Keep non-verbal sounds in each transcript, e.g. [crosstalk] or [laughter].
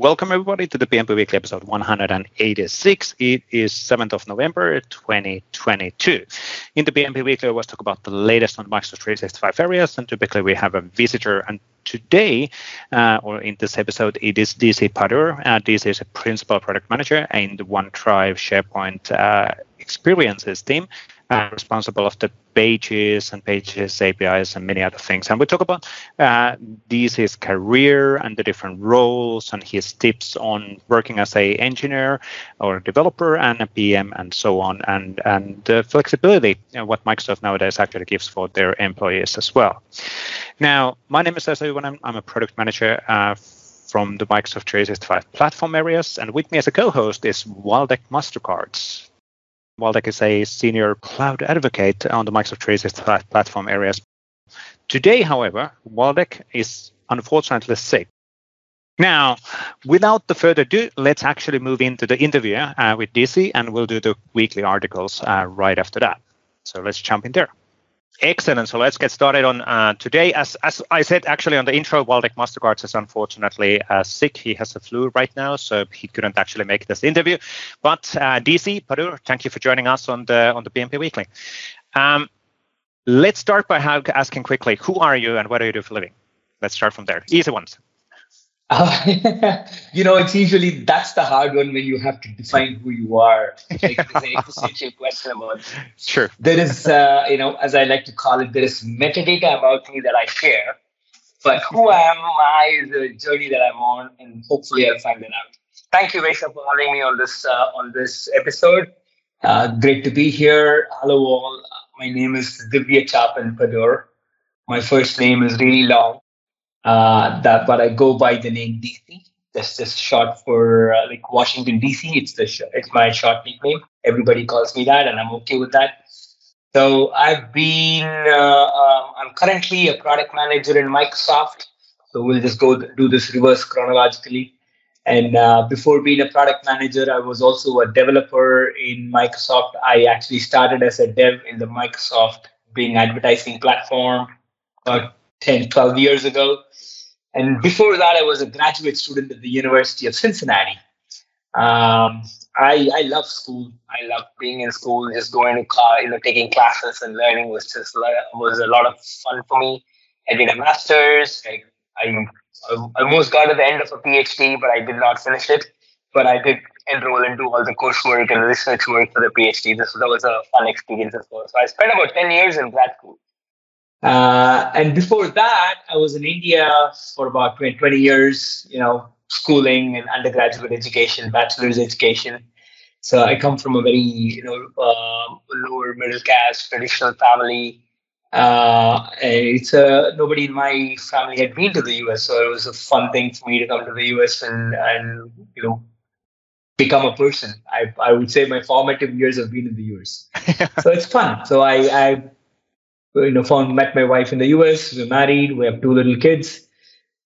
Welcome, everybody, to the PnP Weekly episode 186. It is 7th of November, 2022. In the PnP Weekly, I always talk about the latest on Microsoft 365 areas, and typically we have a visitor. And today, uh, or in this episode, it is DC Padur. Uh, DC is a principal product manager in the OneDrive SharePoint uh, experiences team uh, responsible of the pages and pages APIs and many other things. And we talk about uh, his career and the different roles and his tips on working as a engineer or developer and a PM and so on, and and the flexibility know, what Microsoft nowadays actually gives for their employees as well. Now, my name is Vesa I'm, I'm a product manager. Uh, from the Microsoft 365 platform areas, and with me as a co-host is Waldek Mastykarz. Waldek is a senior cloud advocate on the Microsoft 365 platform areas. Today, however, Waldek is unfortunately sick. Now, without the further ado, let's actually move into the interview uh, with DC, and we'll do the weekly articles uh, right after that. So let's jump in there. Excellent. So let's get started on uh, today. As as I said, actually on the intro, Waldek Mastykarz is unfortunately uh, sick. He has a flu right now, so he couldn't actually make this interview. But uh, DC Padur, thank you for joining us on the on the PnP Weekly. Um, let's start by asking quickly, who are you and what do you do for living? Let's start from there. Easy ones. Uh, [laughs] you know, it's usually that's the hard one when you have to define who you are. Like there's an existential question about. [laughs] Sure. There is, uh, you know, as I like to call it, there is metadata about me that I share, but who am I is a journey that I'm on, and hopefully I'll find it out. Thank you, Vesa, for having me on this uh, on this episode. Uh, great to be here. Hello all. My name is Divya Chapan Padur. My first name is really long uh, that but I go by the name DC. That's just short for uh, like Washington DC. It's the sh- it's my short nickname. Everybody calls me that, and I'm okay with that. So I've been uh, um, I'm currently a product manager in Microsoft. So we'll just go do this reverse chronologically. And uh, before being a product manager, I was also a developer in Microsoft. I actually started as a dev in the Microsoft Bing advertising platform about 10, 12 years ago. And before that, I was a graduate student at the University of Cincinnati. Um, I, I love school. I love being in school, just going to class, you know, taking classes and learning was just was a lot of fun for me. I did a master's. I, I, I almost got to the end of a PhD, but I did not finish it. But I did enroll and do all the coursework and research work for the PhD. This that was a fun experience as well. So I spent about ten years in grad school. Uh, and before that, I was in India for about 20, 20 years, you know, schooling and undergraduate education, bachelor's education. So I come from a very, you know, uh, lower middle class, traditional family. Uh, it's a, nobody in my family had been to the US, so it was a fun thing for me to come to the US and, and you know, become a person. I, I would say my formative years have been in the US. [laughs] so it's fun. So I, I you know, found met my wife in the US. We're married. We have two little kids,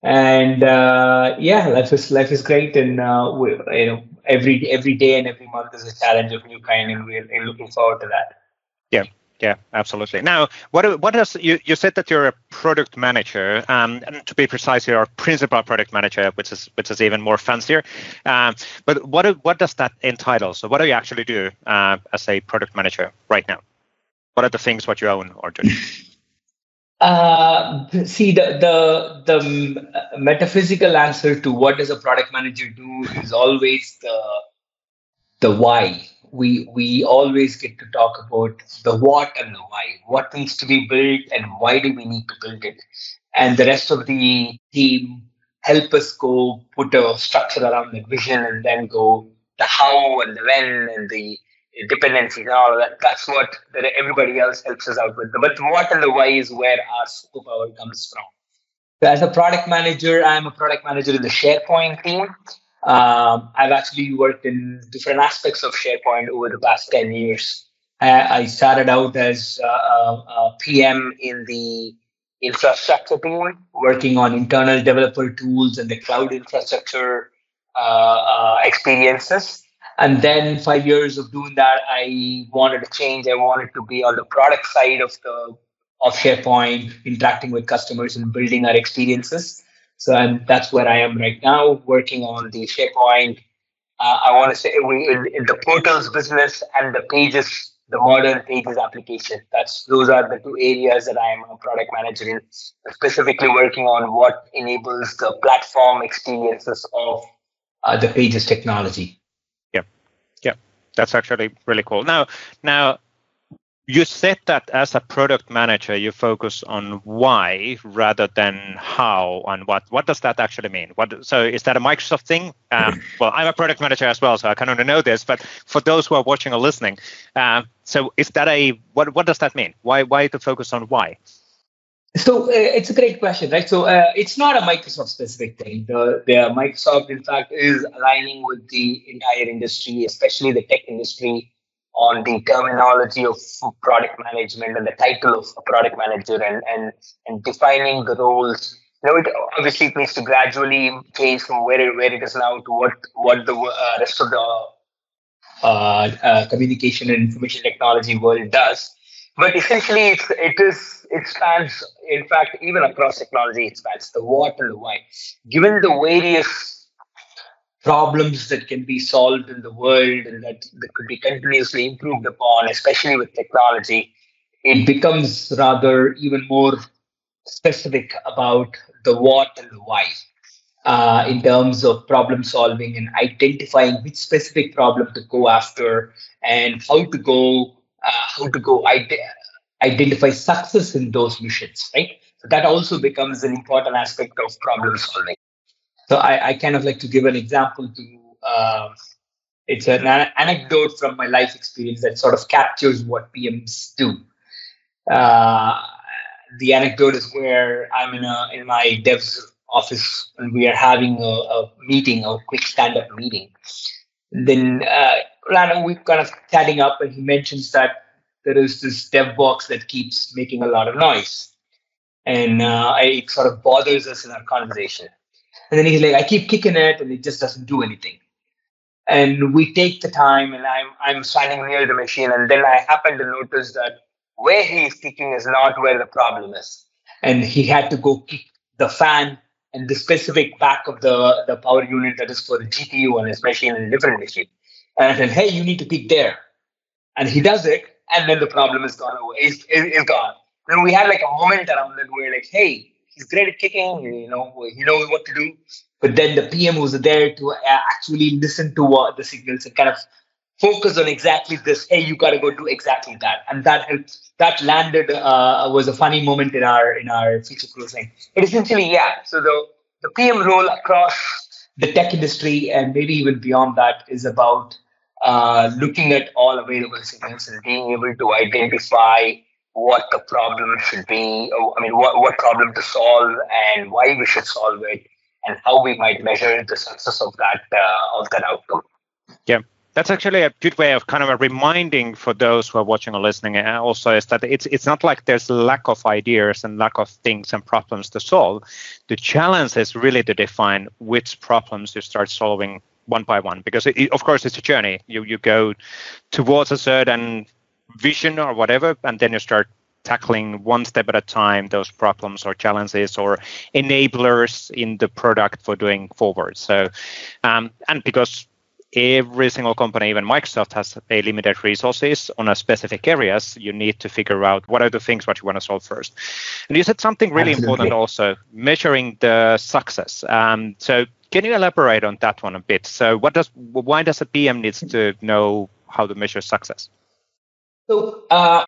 and uh, yeah, life is life is great. And uh, we, you know, every every day and every month is a challenge of new kind, and we're, looking forward to that. Yeah. Yeah, absolutely. Now, what what does you, you said that you're a product manager, um, and to be precise, you're a principal product manager, which is which is even more fancier. Um, but what what does that entitle? So, what do you actually do uh, as a product manager right now? What are the things what you own or do? Uh, see the the the metaphysical answer to what does a product manager do is always the the why. We we always get to talk about the what and the why. What needs to be built and why do we need to build it? And the rest of the team help us go put a structure around the vision and then go the how and the when and the dependencies and all of that. That's what that everybody else helps us out with. But what and the why is where our superpower comes from. So as a product manager, I'm a product manager in the SharePoint team. Um, I've actually worked in different aspects of SharePoint over the past 10 years. I started out as a, a PM in the infrastructure team, working on internal developer tools and the cloud infrastructure uh, uh, experiences. And then five years of doing that, I wanted to change. I wanted to be on the product side of the of SharePoint, interacting with customers and building our experiences. So and that's where I am right now, working on the SharePoint. Uh, I want to say we in, in the portals business and the pages the modern pages application. That's those are the two areas that I am a product manager in, specifically working on what enables the platform experiences of uh, the pages technology. That's actually really cool. Now, now you said that as a product manager you focus on why rather than how and what. What does that actually mean? What so is that a microsoft thing? Um, [laughs] well i'm a product manager as well so i kind of know this but for those who are watching or listening uh, so is that a what what does that mean? Why why to focus on why so uh, it's a great question right so uh, it's not a microsoft specific thing the, the microsoft in fact is aligning with the entire industry especially the tech industry on the terminology of product management and the title of a product manager and, and, and defining the roles. You know, it obviously needs to gradually change from where it, where it is now to what what the uh, rest of the uh, uh, communication and information technology world does. But essentially, it's, it is it spans. In fact, even across technology, it spans the what and the why. Given the various problems that can be solved in the world and that, that could be continuously improved upon, especially with technology, it becomes rather even more specific about the what and the why uh, in terms of problem solving and identifying which specific problem to go after and how to go how to go ide- identify success in those missions right so that also becomes an important aspect of problem solving so I, I kind of like to give an example to uh, it's an anecdote from my life experience that sort of captures what PMs do. Uh, the anecdote is where I'm in a in my dev's office and we are having a, a meeting, a quick stand-up meeting. Then uh, we're kind of chatting up, and he mentions that there is this dev box that keeps making a lot of noise, and uh, it sort of bothers us in our conversation. And then he's like, I keep kicking it and it just doesn't do anything. And we take the time and I'm I'm standing near the machine and then I happen to notice that where he is kicking is not where the problem is. And he had to go kick the fan and the specific back of the, the power unit that is for the GPU on his machine in a different machine. And I said, hey, you need to kick there. And he does it, and then the problem is gone away. It's, it's gone. Then we had like a moment around it where like, hey, he's great at kicking. You know, he knows what to do. But then the PM was there to uh, actually listen to the signals and kind of focus on exactly this. Hey, you got to go do exactly that, and that. That landed uh, was a funny moment in our in our feature closing. But essentially, yeah. So the the PM role across the tech industry and maybe even beyond that is about uh, looking at all available signals and being able to identify what the problem should be, I mean, what, what problem to solve and why we should solve it, and how we might measure the success of that uh, of that outcome. Yeah, that's actually a good way of kind of a reminding for those who are watching or listening. And also is that it's it's not like there's lack of ideas and lack of things and problems to solve. The challenge is really to define which problems you start solving one by one because it, of course it's a journey you you go towards a certain vision or whatever, and then you start tackling one step at a time those problems or challenges or enablers in the product for doing forward. So, um, and because every single company, even Microsoft, has a limited resources on a specific areas. You need to figure out what are the things what you want to solve first. And you said something really Absolutely. important also, measuring the success. Um, so can you elaborate on that one a bit? So what does why does a PM needs to know how to measure success? So uh,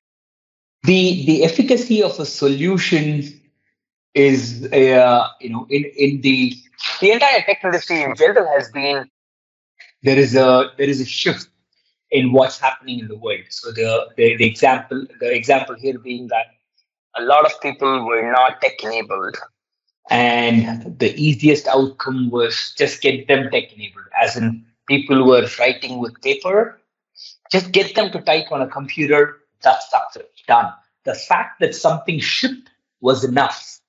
the the efficacy of a solution is uh, you know in in the the entire tech industry in general has been there is a there is a shift in what's happening in the world. So the, the, the example the example here being that a lot of people were not tech enabled and the easiest outcome was just get them tech enabled as in people were writing with paper just get them to type on a computer. That's success. Done. The fact that something shipped was enough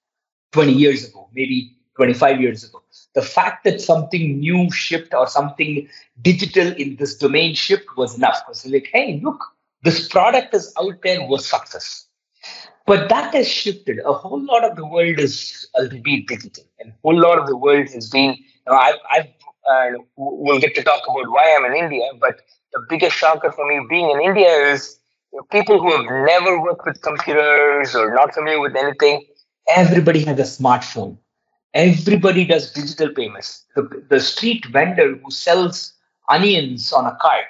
20 years ago, maybe 25 years ago. The fact that something new shipped or something digital in this domain shipped was enough. Because like, hey, look, this product is out there was success. But that has shifted. A whole lot of the world is already digital, and a whole lot of the world has been. You know, I've, I've uh, we'll get to talk about why I'm in India, but the biggest shocker for me being in India is you know, people who have never worked with computers or not familiar with anything. Everybody has a smartphone. Everybody does digital payments. The, the street vendor who sells onions on a cart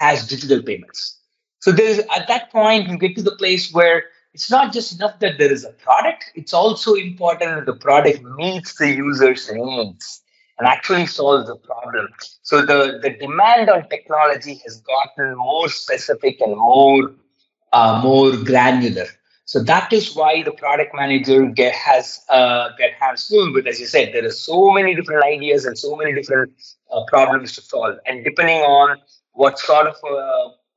has digital payments. So there's at that point you get to the place where it's not just enough that there is a product, it's also important that the product meets the user's needs and actually solves the problem. So the, the demand on technology has gotten more specific and more uh, more granular. So that is why the product manager get, has uh, get hands full with, as you said, there are so many different ideas and so many different uh, problems to solve. And depending on what sort of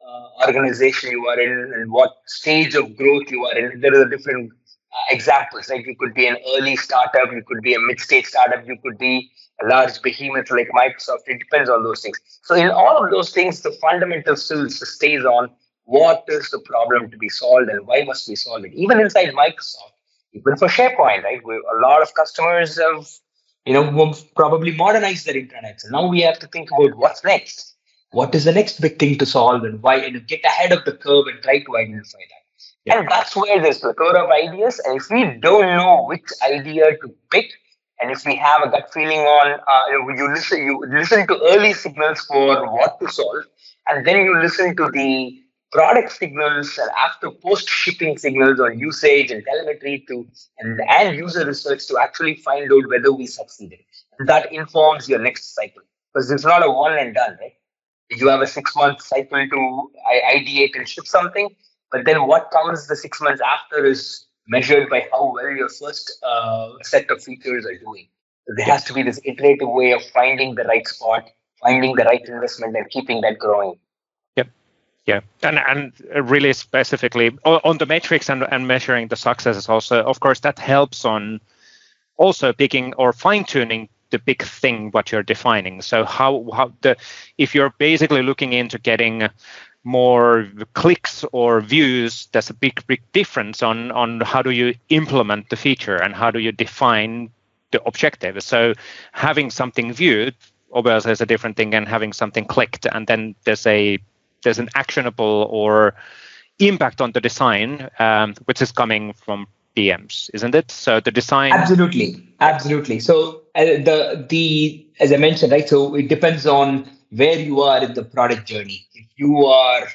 uh, organization you are in and what stage of growth you are in, there are different uh, examples. Like you could be an early startup, you could be a mid-stage startup, you could be a large behemoth like Microsoft. It depends on those things. So in all of those things, the fundamental still stays on what is the problem to be solved and why must we solve it? Even inside Microsoft, even for SharePoint, right? We, a lot of customers have, you know, probably modernized their intranets. And now we have to think about what's next. What is the next big thing to solve and why, and get ahead of the curve and try to identify that. Yeah. And that's where there's plethora of ideas. And if we don't know which idea to pick, and if we have a gut feeling on, uh, you listen, you listen to early signals for what to solve, and then you listen to the product signals and after post shipping signals on usage and telemetry to and, and user research to actually find out whether we succeeded. And that informs your next cycle because it's not a one and done, right? You have a six month cycle to ideate and ship something, but then what comes the six months after is measured by how well your first uh, set of features are doing. So there has to be this iterative way of finding the right spot, finding the right investment, and keeping that growing. Yep. Yeah, and and really specifically on the metrics and, and measuring the successes also, of course, that helps on also picking or fine tuning the big thing what you're defining. So how how the if you're basically looking into getting more clicks or views, there's a big big difference on on how do you implement the feature and how do you define the objective. So having something viewed obviously is a different thing than having something clicked, and then there's a there's an actionable or impact on the design, um, which is coming from PMs, isn't it? So the design. Absolutely, absolutely. So uh, the the as I mentioned, right? So it depends on where you are in the product journey. If you are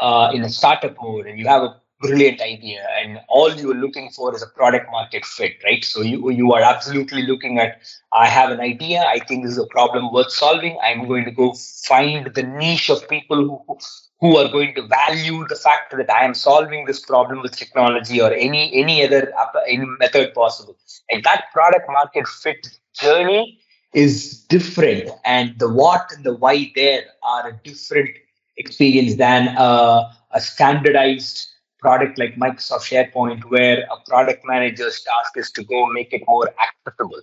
uh, in a startup mode and you have a brilliant idea and all you're looking for is a product market fit right so you you are absolutely looking at i have an idea i think this is a problem worth solving i'm going to go find the niche of people who who are going to value the fact that i am solving this problem with technology or any any other any method possible and that product market fit journey is different and the what and the why there are a different experience than uh, a standardized product like Microsoft SharePoint, where a product manager's task is to go make it more accessible.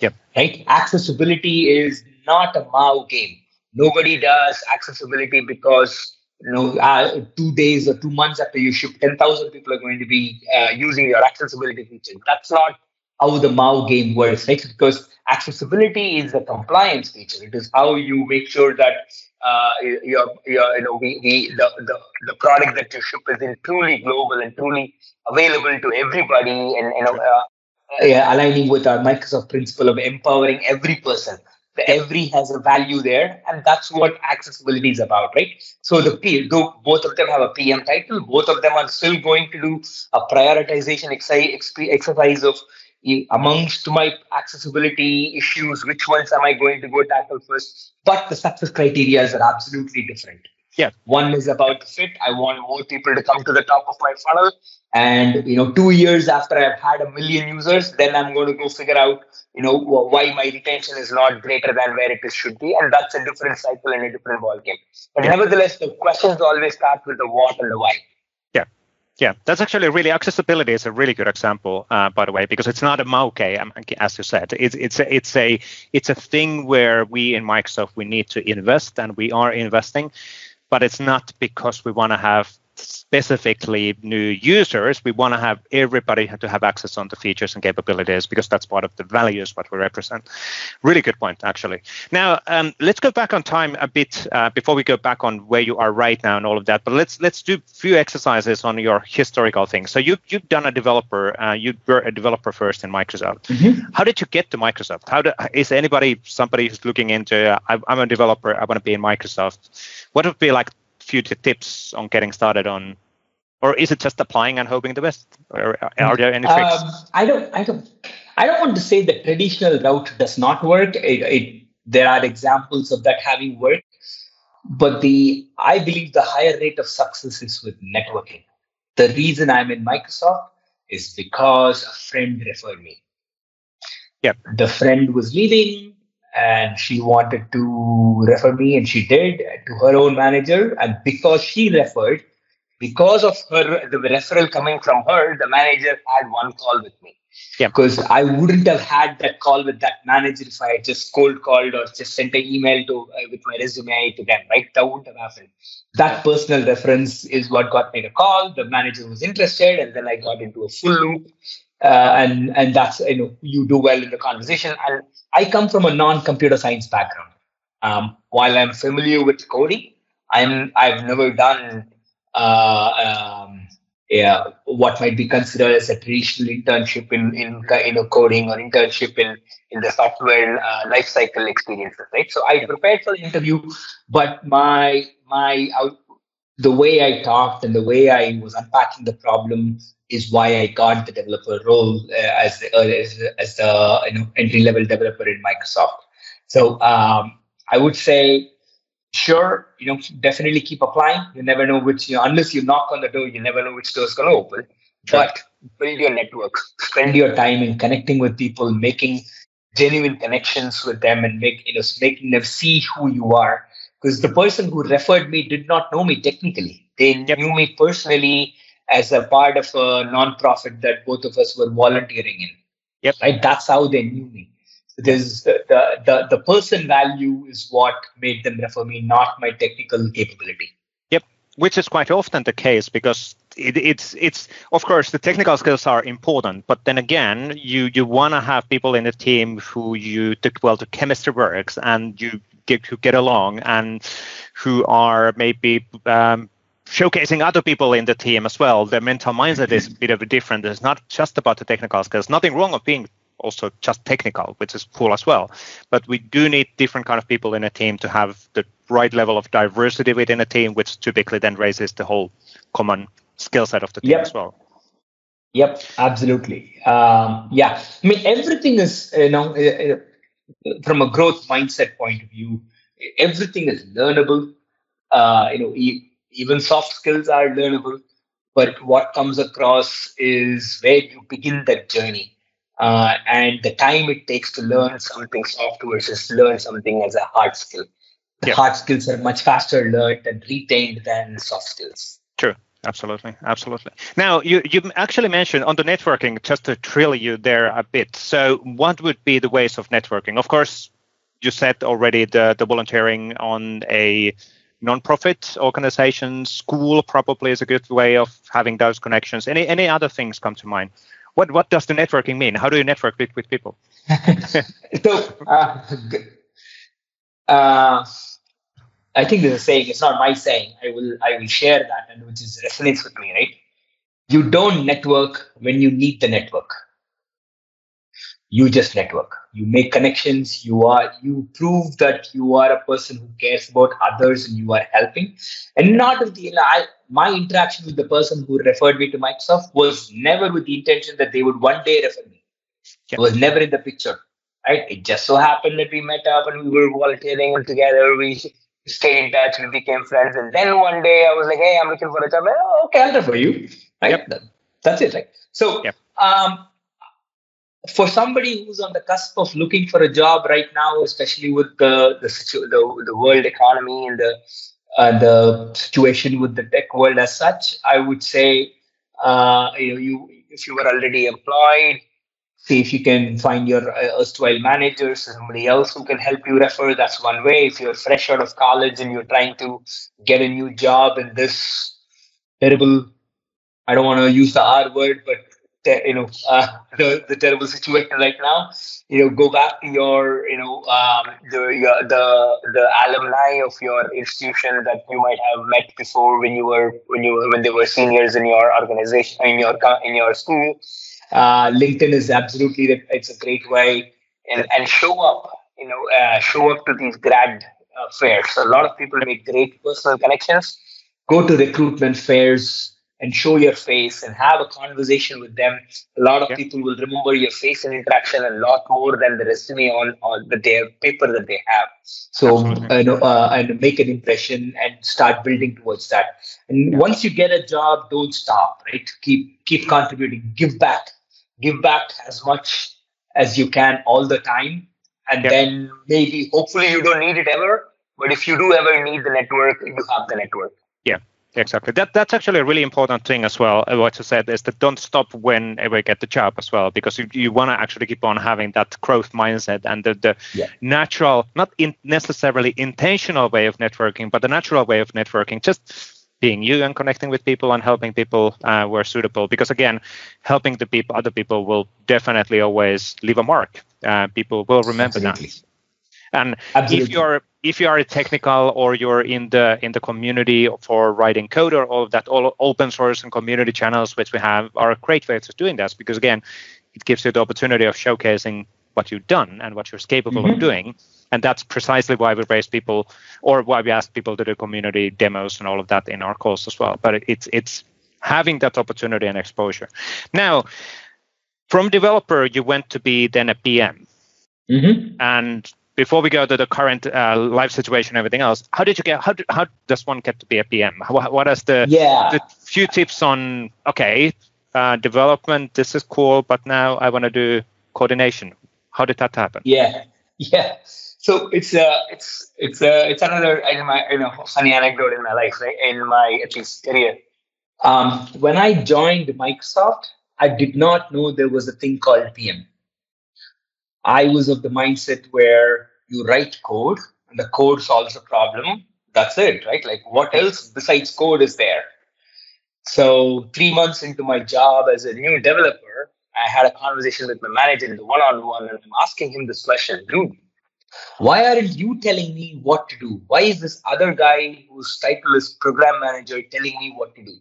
Yep. Right? Accessibility is not a MAU game. Nobody does accessibility because you know uh, two days or two months after you ship, ten thousand people are going to be uh, using your accessibility feature. That's not how the MAU game works, right? Because accessibility is a compliance feature. It is how you make sure that uh, your, your, you know, we, we, the, the, the product that you ship is in truly global and truly available to everybody and, you know, uh, yeah, aligning with our Microsoft principle of empowering every person. Every has a value there, and that's what accessibility is about, right? So the P, though both of them have a PM title, both of them are still going to do a prioritization exercise of amongst my accessibility issues, which ones am I going to go tackle first? But the success criteria are absolutely different. Yeah. One is about fit. I want more people to come to the top of my funnel. And you know, two years after I've had a million users, then I'm going to go figure out, you know, why my retention is not greater than where it is should be. And that's a different cycle and a different ballgame. But yeah. nevertheless, the questions always start with the what and the why. Yeah, Yeah. that's actually really accessibility is a really good example, uh, by the way, because it's not a MAUK, um, as you said. It's it's a, it's a it's a thing where we in Microsoft we need to invest and we are investing, but it's not because we want to have specifically new users. We want to have everybody to have access on the features and capabilities because that's part of the values what we represent. Really good point, actually. Now um, let's go back on time a bit uh, before we go back on where you are right now and all of that. But let's let's do a few exercises on your historical things. So you you've done a developer. Uh, you were a developer first in Microsoft. Mm-hmm. How did you get to Microsoft? How do, is anybody somebody who's looking into? Uh, I, I'm a developer. I want to be in Microsoft. What would be like few tips on getting started on or is it just applying and hoping the best? Or are there any tricks? Um, i don't i don't i don't want to say the traditional route does not work. It, it, there are examples of that having worked but the i believe the higher rate of success is with networking. The reason i'm in microsoft is because a friend referred me. Yep. The friend was leaving and she wanted to refer me and she did to her own manager. And because she referred because of her the referral coming from her the manager had one call with me. Yeah. because i wouldn't have had that call with that manager if i had just cold called or just sent an email to uh, with my resume to them right? That wouldn't have happened. That personal reference is what got me the call. The manager was interested and then i got into a full loop. Uh, and and that's you know you do well in the conversation. And I come from a non-computer science background. Um, while I'm familiar with coding, I'm I've never done uh, um, yeah, what might be considered as a traditional internship in in you know coding or internship in in the software uh, life cycle experiences, right? So I prepared for the interview, but my my out, the way I talked and the way I was unpacking the problem is why I got the developer role uh, as, uh, as as the you know entry level developer in Microsoft. So um, I would say, sure, you know, definitely keep applying. You never know which, you know, unless you knock on the door, you never know which door is going to open. Sure. But build your network, spend your time in connecting with people, making genuine connections with them, and make you know making them see who you are. Because the person who referred me did not know me technically; they knew me personally as a part of a non-profit that both of us were volunteering in. Yep. Right. That's how they knew me. There's the, the, the, the person value is what made them refer me, not my technical capability. Yep. Which is quite often the case because it, it's it's of course the technical skills are important, but then again, you you want to have people in the team who you took well to chemistry works and you get who get along and who are maybe um, showcasing other people in the team as well. The mental mindset is a bit of a different. It's not just about the technical skills. Nothing wrong of being also just technical, which is cool as well. But we do need different kind of people in a team to have the right level of diversity within a team, which typically then raises the whole common skill set of the team yep. as well. Yep, absolutely. Um, yeah, I mean everything is you know uh, uh, from a growth mindset point of view, everything is learnable. Uh, you know, even soft skills are learnable but what comes across is where you begin that journey uh, and the time it takes to learn something soft versus learn something as a hard skill the yeah. hard skills are much faster learned and retained than soft skills true absolutely absolutely now you you actually mentioned on the networking just to drill you there a bit so what would be the ways of networking of course you said already the the volunteering on a non-profit organizations, school probably is a good way of having those connections. Any any other things come to mind? What what does the networking mean? How do you network with, with people? [laughs] so uh, uh, I think there's a saying. It's not my saying. I will I will share that, and which is resonates with me. Right? You don't network when you need the network you just network you make connections you are you prove that you are a person who cares about others and you are helping and not with the I, my interaction with the person who referred me to microsoft was never with the intention that they would one day refer me it was never in the picture right it just so happened that we met up and we were volunteering together we stayed in touch we became friends. And then one day i was like hey i'm looking for a job. Oh, okay i'll refer you. Right? Yep. that's it right? So yep. um for somebody who's on the cusp of looking for a job right now, especially with the the the, the world economy and the uh, the situation with the tech world as such, I would say, uh, you know, you if you were already employed, see if you can find your uh, erstwhile managers, somebody else who can help you refer. That's one way. If you're fresh out of college and you're trying to get a new job in this terrible. I don't want to use the R word, but you know [laughs] uh, the, the terrible situation right now you know go back to your you know um, the your, the the alumni of your institution that you might have met before when you were when you were when they were seniors in your organization in your in your school uh, linkedin is absolutely that it's a great way and and show up you know uh, show up to these grad uh, fairs a lot of people make great personal connections go to recruitment fairs and show your face and have a conversation with them. A lot of yeah. people will remember your face and interaction a lot more than the resume on, on the their paper that they have. So, uh, know, uh, and make an impression and start building towards that. And once you get a job, don't stop. Right? Keep keep contributing. Give back. Give back as much as you can all the time. And yeah. then maybe, hopefully, you don't need it ever. But if you do ever need the network, you have the network. Yeah, Exactly. That that's actually a really important thing as well. Uh, what you said is that don't stop whenever you get the job as well, because you, you want to actually keep on having that growth mindset and the, the yeah. natural, not in necessarily intentional way of networking, but the natural way of networking, just being you and connecting with people and helping people uh, where suitable. Because again, helping the people, other people will definitely always leave a mark. Uh, people will remember Absolutely. that. And Absolutely. if you're if you are a technical or you're in the in the community for writing code or all of that, all open source and community channels which we have are a great way of doing that because again, it gives you the opportunity of showcasing what you've done and what you're capable mm-hmm. of doing. And that's precisely why we raise people or why we ask people to do community demos and all of that in our calls as well. But it's it's having that opportunity and exposure. Now, from developer, you went to be then a PM. Mm-hmm. And before we go to the current uh, life situation and everything else, how did you get? How, do, how does one get to be a PM? What, what is the, yeah. the few tips on? Okay, uh, development. This is cool, but now I want to do coordination. How did that happen? Yeah, yeah. So it's uh, it's it's uh, it's another you know funny anecdote in my life, right? In my at least career. Um, when I joined Microsoft, I did not know there was a thing called PM. I was of the mindset where you write code and the code solves a problem. That's it, right? Like, what else besides code is there? So, three months into my job as a new developer, I had a conversation with my manager in the one on one, and I'm asking him this question dude, why aren't you telling me what to do? Why is this other guy whose title is program manager telling me what to do?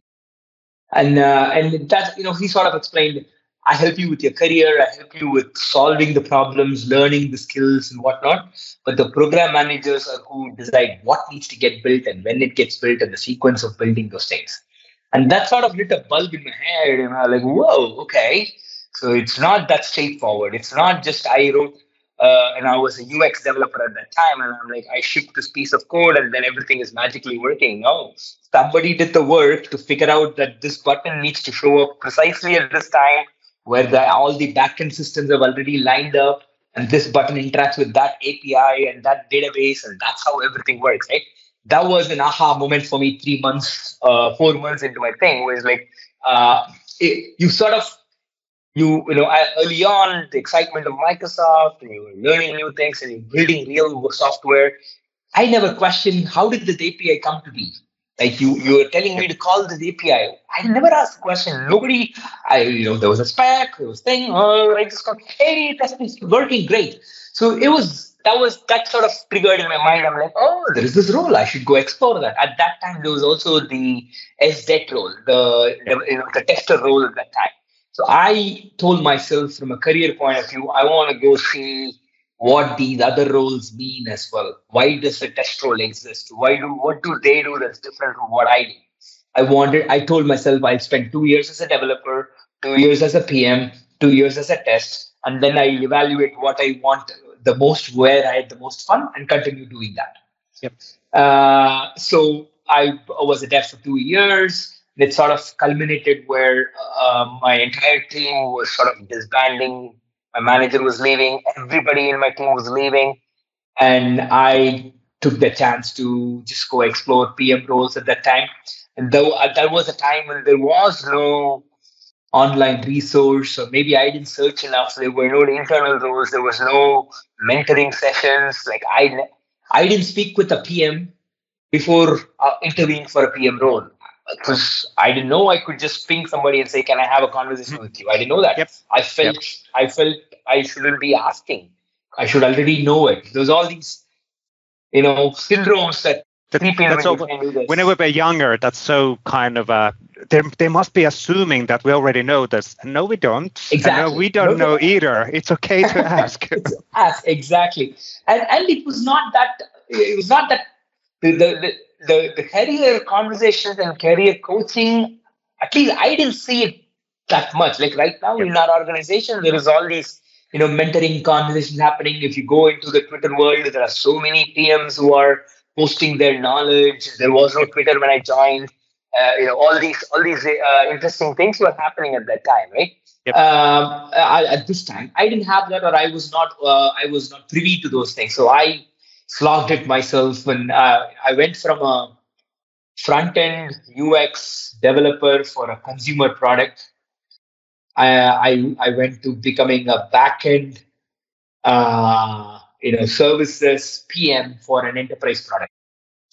And uh, and that you know he sort of explained I help you with your career, I help you with solving the problems, learning the skills and whatnot. But the program managers are who decide what needs to get built and when it gets built and the sequence of building those things. And that sort of lit a bulb in my head, and I'm like, whoa, okay. So it's not that straightforward. It's not just I wrote, uh, and I was a UX developer at that time, and I'm like, I shipped this piece of code, and then everything is magically working. No, somebody did the work to figure out that this button needs to show up precisely at this time where the, all the backend systems have already lined up and this button interacts with that API and that database, and that's how everything works, right? That was an aha moment for me three months, uh, four months into my thing, it's like uh, it, you sort of you you know early on the excitement of Microsoft and you were learning new things and you're building real software. I never questioned how did this API come to be. Like you, you were telling me to call this API. I never asked a question. Nobody, I, you know, there was a spec, there was thing. Oh, I just got, hey, that's working great. So it was that was that sort of triggered in my mind. I'm like, oh, there is this role. I should go explore that. At that time, there was also the SDET role, the, the you know the tester role at that time. So I told myself, from a career point of view, I want to go see what these other roles mean as well. Why does the test role exist? Why do what do they do that's different from what I do? I wanted, I told myself I'll spend two years as a developer, two years as a PM, two years as a test, and then I evaluate what I want the most, where I had the most fun, and continue doing that. Yep. Uh, so I was a dev for two years. It sort of culminated where uh, my entire team was sort of disbanding my manager was leaving. Everybody in my team was leaving. And I took the chance to just go explore PM roles at that time. And though uh, that was a time when there was no online resource, or maybe I didn't search enough. So There were no internal roles. There was no mentoring sessions. Like I, I didn't speak with a PM before uh, interviewing for a PM role. Because I didn't know I could just ping somebody and say, "Can I have a conversation with you?" I didn't know that. Yep. I felt Yep. I felt I shouldn't be asking. I should already know it. There's all these, you know, syndromes that That- that's when all- you can do this. Whenever we're younger, that's so kind of a. They, they must be assuming that we already know this. And no, we don't. And Exactly. No, we don't No, know no. either. It's okay to [laughs] ask. Ask exactly, and and it was not that. It was not that the the the, the, the career conversations and career coaching. At least I didn't see it that much. Like right now in our organization, there is all these you know mentoring conversations happening. If you go into the Twitter world, there are so many PMs who are posting their knowledge. There was no Twitter when I joined. Uh, you know all these all these uh, interesting things were happening at that time, right? Yep. Um, I, at this time, I didn't have that, or I was not. Uh, I was not privy to those things. So I slogged it myself, when uh, I went from a front end UX developer for a consumer product. I I, I went to becoming a back end, uh, you know, services PM for an enterprise product.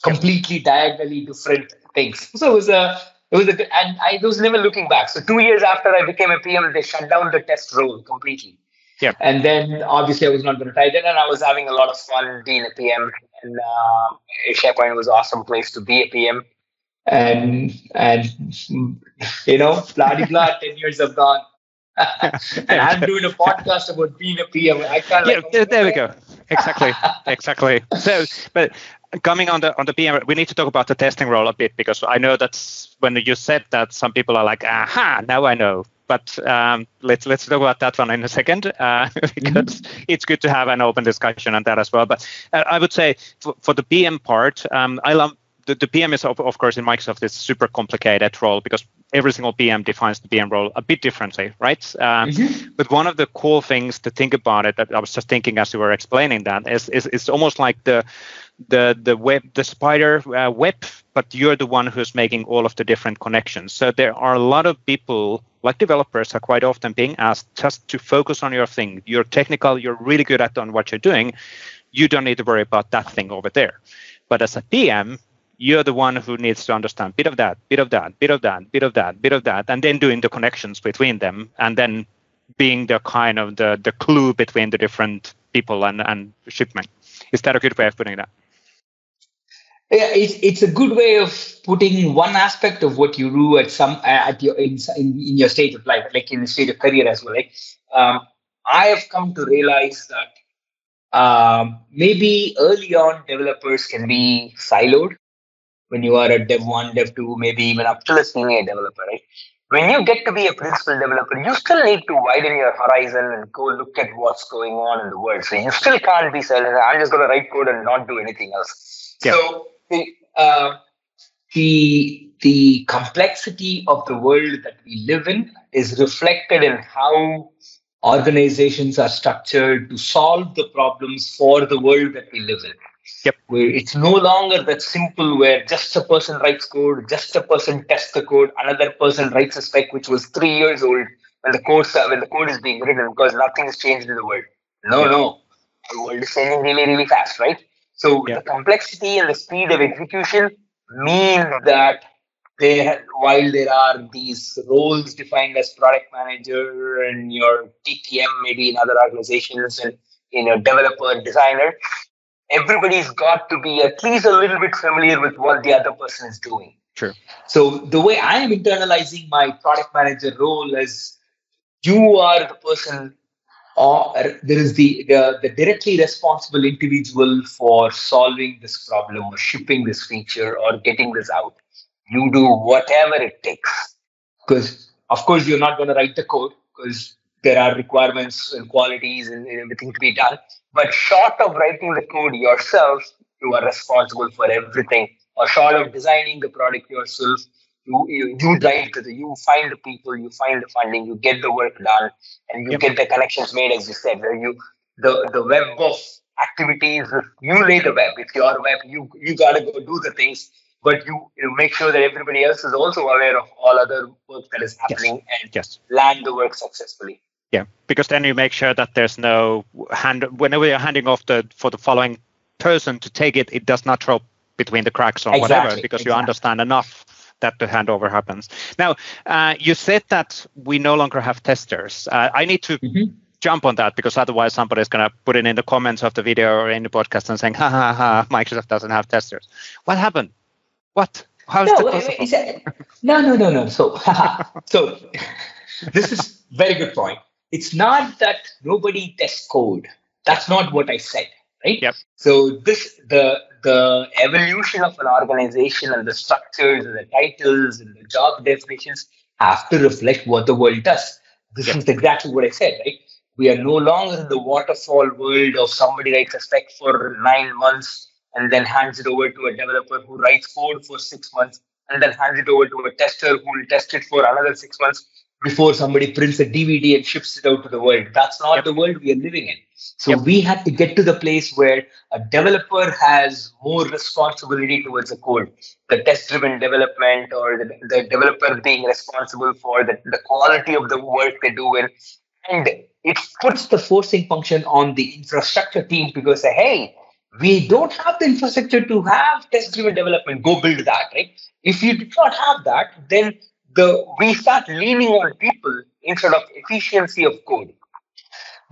Completely diagonally different things. So it was a it was a and I was never looking back. So two years after I became a PM, they shut down the test role completely. Yep. And then obviously I was not going to that, and I was having a lot of fun being a PM. And uh, SharePoint was an awesome place to be a PM. And and you know, blah de blah. [laughs] Ten years have gone, [laughs] and I'm doing a podcast about being a PM. I yeah, like, there, there we go. [laughs] Exactly, exactly. So, but coming on the on the PM, we need to talk about the testing role a bit because I know that's when you said that some people are like, aha, now I know. But um, let's let's talk about that one in a second uh, [laughs] because it's good to have an open discussion on that as well. But uh, I would say for, for the PM part, um, I love the, the PM is of, of course in Microsoft this super complicated role because every single PM defines the PM role a bit differently, right? Um, Mhm. But one of the cool things to think about it that I was just thinking as you were explaining that is is it's almost like the the the web the spider uh, web, but you're the one who's making all of the different connections. So there are a lot of people like developers are quite often being asked just to focus on your thing. You're technical, you're really good at on what you're doing. You don't need to worry about that thing over there. But as a PM, you're the one who needs to understand bit of that, bit of that, bit of that, bit of that, bit of that, and then doing the connections between them, and then being the kind of the the clue between the different people and and shipment. Is that a good way of putting that? Yeah, it's, it's a good way of putting one aspect of what you do at some uh, at your in, in, in your stage of life, like in the stage of career as well. Like, um, I have come to realize that um, maybe early on developers can be siloed when you are a dev one, dev two, maybe even up to a senior developer, right? When you get to be a principal developer, you still need to widen your horizon and go look at what's going on in the world. So you still can't be silent. I'm just going to write code and not do anything else. Yeah. So the, uh, the the complexity of the world that we live in is reflected in how organizations are structured to solve the problems for the world that we live in. Yep. Where it's no longer that simple where just a person writes code, just a person tests the code, another person writes a spec which was three years old when the code when the code is being written because nothing has changed in the world. No, no. The world is changing really, really fast, right? So Yeah. the complexity and the speed of execution mean that there, while there are these roles defined as product manager and your TPM, maybe in other organizations, and you know developer, designer, everybody's got to be at least a little bit familiar with what the other person is doing. Sure. So the way I am internalizing my product manager role is you are the person or there is the, the the directly responsible individual for solving this problem or shipping this feature or getting this out. You do whatever it takes. Because of course you're not going to write the code because there are requirements and qualities and, and everything to be done. But short of writing the code yourself you are responsible for everything. Or short of designing the product yourself you, you, you drive to the, you find the people, you find the funding, you get the work done, and you Yep. get the connections made, as you said. Where you, the the web of activities, you lay the web. It's your web. You you gotta go do the things, but you, you make sure that everybody else is also aware of all other work that is happening and Yes. land the work successfully. Yeah, because then you make sure that there's no hand whenever you're handing off the for the following person to take it, it does not drop between the cracks or whatever Exactly, because you understand enough that the handover happens. Now, uh, you said that we no longer have testers. Uh, I need to mm-hmm. jump on that because otherwise somebody's going to put it in the comments of the video or in the podcast and saying, ha ha ha, Microsoft doesn't have testers. What happened? What? How's no, that no, no, no, no. So, [laughs] so [laughs] this is very good point. It's not that nobody tests code. That's not what I said, right? Yep. So this the the evolution of an organization and the structures and the titles and the job definitions have to reflect what the world does. [laughs] This is exactly what I said, right? We are no longer in the waterfall world of somebody writes a spec for nine months and then hands it over to a developer who writes code for six months and then hands it over to a tester who will test it for another six months before somebody prints a DVD and ships it out to the world. That's not yep. the world we are living in. So yep. we had to get to the place where a developer has more responsibility towards the code, the test-driven development, or the, the developer being responsible for the, the quality of the work they do in. And it puts the forcing function on the infrastructure team because say, hey, we don't have the infrastructure to have test-driven development. Go build that, right? If you do not have that, then the we start leaning on people instead of efficiency of code,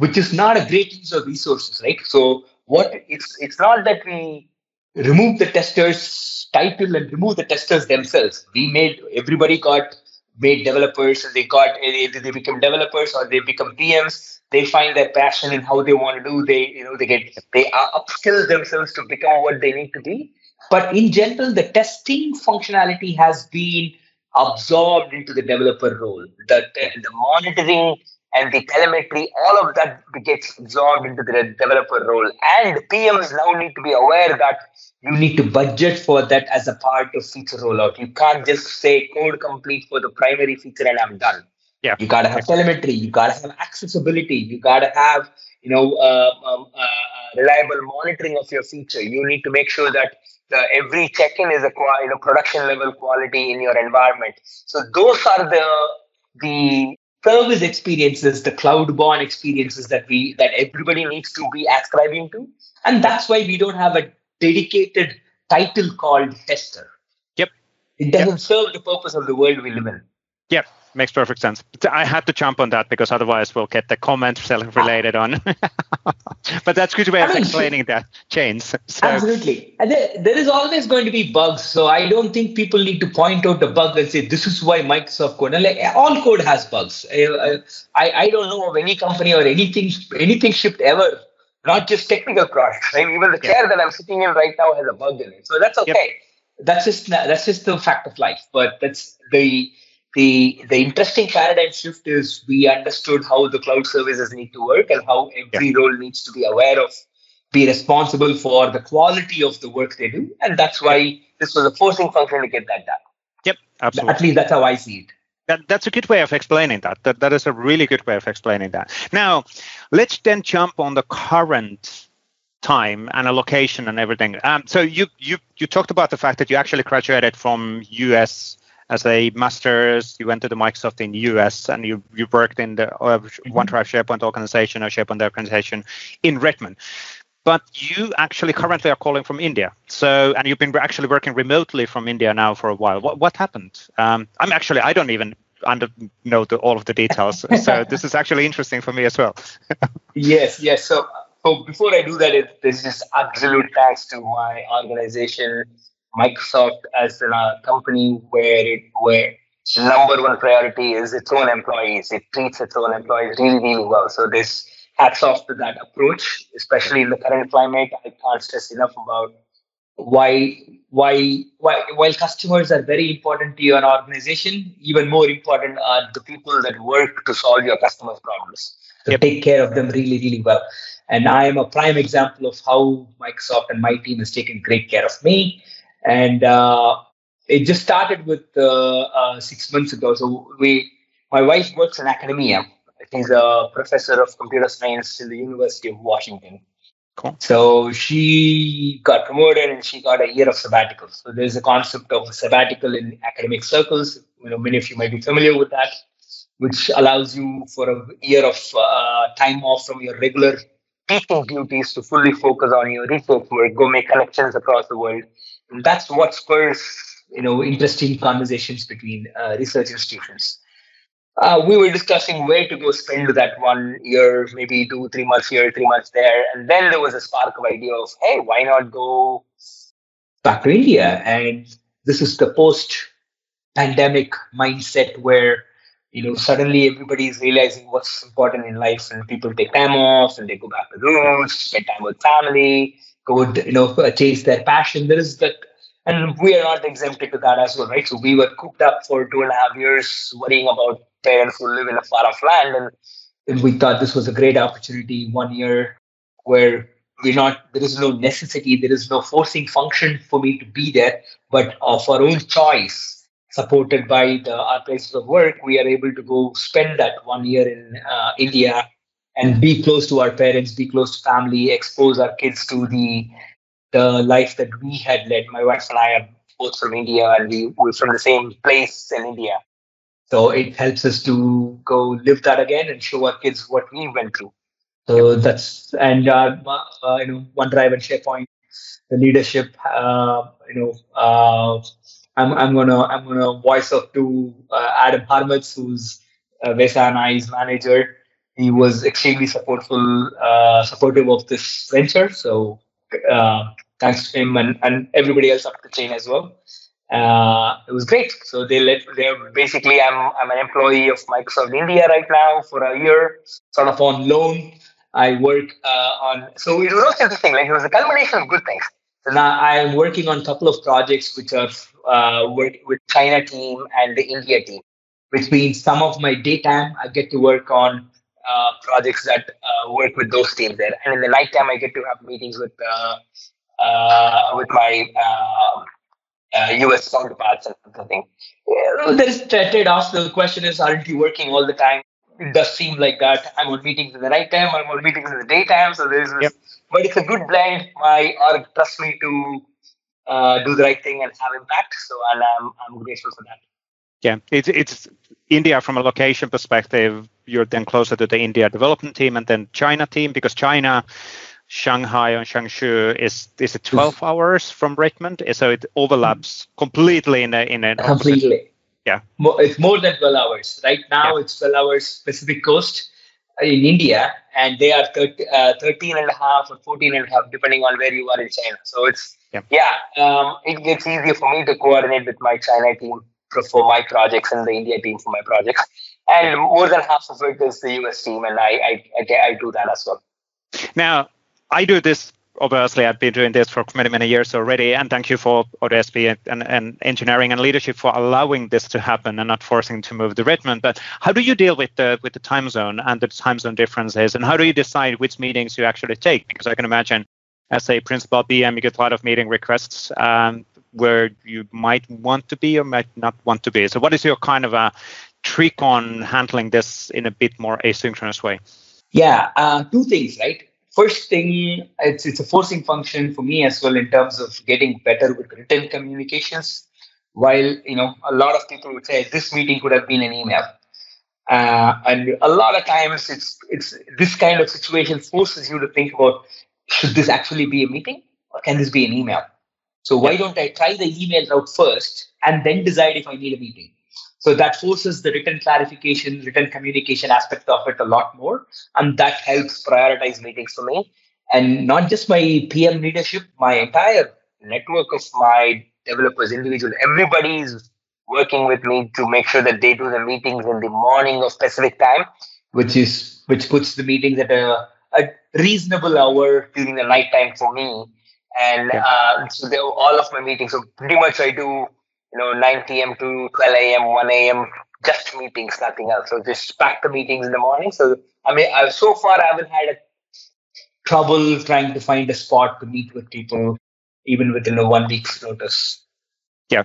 which is not a great use of resources, right? So what it's it's not that we remove the testers title and remove the testers themselves. We made everybody got made developers and they got either they become developers or they become PMs. They find their passion in how they want to do. They you know they get they upskill themselves to become what they need to be. But in general, the testing functionality has been absorbed into the developer role. That the monitoring and the telemetry, all of that gets absorbed into the developer role. And PMs now need to be aware that you need to budget for that as a part of feature rollout. You can't just say code complete for the primary feature and I'm done. Yeah. You gotta have telemetry. You gotta have accessibility. You gotta have you know uh, um, uh, reliable monitoring of your feature. You need to make sure that the, every check-in is a you know, production level quality in your environment. So those are the the service experiences, the cloud-born experiences that we that everybody needs to be ascribing to, and that's why we don't have a dedicated title called tester. Yep. It doesn't yep. serve the purpose of the world we live in. Yep makes perfect sense. I had to jump on that because otherwise we'll get the comment related on. [laughs] but that's a good way of I mean, explaining that change. [laughs] So. Absolutely. And there, there is always going to be bugs. So I don't think people need to point out the bug and say, this is why Microsoft code. And like, all code has bugs. I, I, I don't know of any company or anything anything shipped ever, not just technical products. Right? Even the yeah. chair that I'm sitting in right now has a bug in it. So that's okay. Yep. That's just that's just the fact of life. But that's the the the interesting paradigm shift is we understood how the cloud services need to work and how every yeah. role needs to be aware of be responsible for the quality of the work they do. And that's why this was a forcing function to get that done. Yep absolutely. At least that's how i see it. That, that's a good way of explaining that. that that is a really good way of explaining that. Now let's then jump on the current time and a location and everything. Um, so you you you talked about the fact that you actually graduated from us as a master's, you went to the Microsoft in the US and you, you worked in the uh, mm-hmm. OneDrive SharePoint organization or SharePoint organization in Redmond. But you actually currently are calling from India. So, and you've been actually working remotely from India now for a while. What, what happened? Um, I'm actually, I don't even under know the, all of the details. [laughs] so this is actually interesting for me as well. [laughs] yes, yes. So, so before I do that, it, this is absolute thanks to my organization Microsoft as a company where it where number one priority is its own employees. It treats its own employees really, really well. So this hats off to that approach, especially in the current climate. I can't stress enough about why why why while customers are very important to your organization, even more important are the people that work to solve your customers' problems. So yep. take care of them really, really well. And I am a prime example of how Microsoft and my team has taken great care of me and uh, it just started with uh, uh, six months ago. So we, my wife works in academia. She's a professor of computer science in the University of Washington. Cool. So she got promoted and she got a year of sabbatical. So there's a concept of a sabbatical in academic circles. You know, many of you might be familiar with that, which allows you for a year of uh, time off from your regular teaching duties to fully focus on your research work, go make connections across the world, that's what spurs you know interesting conversations between uh, research institutions. Uh, we were discussing where to go spend that one year, maybe two, three months here, three months there, and then there was a spark of idea of, hey, why not go back to India? And this is the post-pandemic mindset where you know suddenly everybody is realizing what's important in life, and people take time off and they go back to roots, spend time with family, go you know chase their passion. There is that and we are not exempted to that as well, right? So we were cooped up for two and a half years worrying about parents who live in a far off land. And, and we thought this was a great opportunity one year where we're not, there is no necessity, there is no forcing function for me to be there, but of our own choice, supported by the, our places of work, we are able to go spend that one year in uh, India and be close to our parents, be close to family, expose our kids to the the life that we had led. My wife and I are both from India, and we were from the same place in India. So it helps us to go live that again and show our kids what we went through. So that's and uh, uh, you know OneDrive and SharePoint, the leadership. Uh, you know, uh, I'm I'm gonna I'm gonna voice up to uh, Adam Harmetz, who's uh, Vesa and I's manager. He was extremely supportful, uh, supportive of this venture. So uh, thanks to him and, and everybody else up the chain as well. Uh, it was great. So they let they basically I'm I'm an employee of Microsoft India right now for a year, sort of on loan. I work uh, on so it was also interesting. Like it was a culmination of good things. So now I'm working on a couple of projects which are uh, work with China team and the India team, which means some of my daytime I get to work on uh, projects that uh, work with those teams there. And in the nighttime, I get to have meetings with uh, uh with my US uh, counterparts and something. Yeah, there's trade off. The question is, aren't you working all the time? It does seem like that. I'm on meetings in the nighttime. I'm on meetings in the daytime. So there's, this, yep. but it's a good blend. My org trusts me to do the right thing and have impact. So and I'm I'm grateful for that. Yeah, it's it's India from a location perspective. You're then closer to the India development team and then China team because China, Shanghai and Changshu is is it 12 hours from Redmond, so it overlaps completely in a in a completely. Opposite. Yeah, it's more than 12 hours. Right now, yeah. it's 12 hours Pacific Coast in India, and they are 30, uh, 13 and a half or 14 and a half, depending on where you are in China. So it's yeah, yeah um, it gets easier for me to coordinate with my China team for my projects and the India team for my projects. [laughs] And more than half of it is the US team, and I, I, I, do that as well. Now, I do this obviously I've been doing this for many, many years already. And thank you for ODSP and, and, engineering and leadership for allowing this to happen and not forcing to move the Redmond. But how do you deal with the with the time zone and the time zone differences? And how do you decide which meetings you actually take? Because I can imagine as a principal PM, you get a lot of meeting requests. Um, where you might want to be or might not want to be. So, what is your kind of a trick on handling this in a bit more asynchronous way? Yeah, uh, two things, right? First thing, it's it's a forcing function for me as well in terms of getting better with written communications. While you know a lot of people would say this meeting could have been an email, uh, and a lot of times it's it's this kind of situation forces you to think about should this actually be a meeting or can this be an email? So why don't I try the email route first and then decide if I need a meeting? So that forces the written clarification, written communication aspect of it a lot more. And that helps prioritize meetings for me. And not just my PM leadership, my entire network of my developers, individual, everybody is working with me to make sure that they do the meetings in the morning of Pacific time, which is which puts the meetings at a, a reasonable hour during the night time for me and uh, so they, all of my meetings. So pretty much I do you know 9 p.m. to 12 a.m., 1 a.m. just meetings, nothing else. So just pack the meetings in the morning. So I mean, I've, so far I haven't had a trouble trying to find a spot to meet with people, even within a one week's notice. Yeah,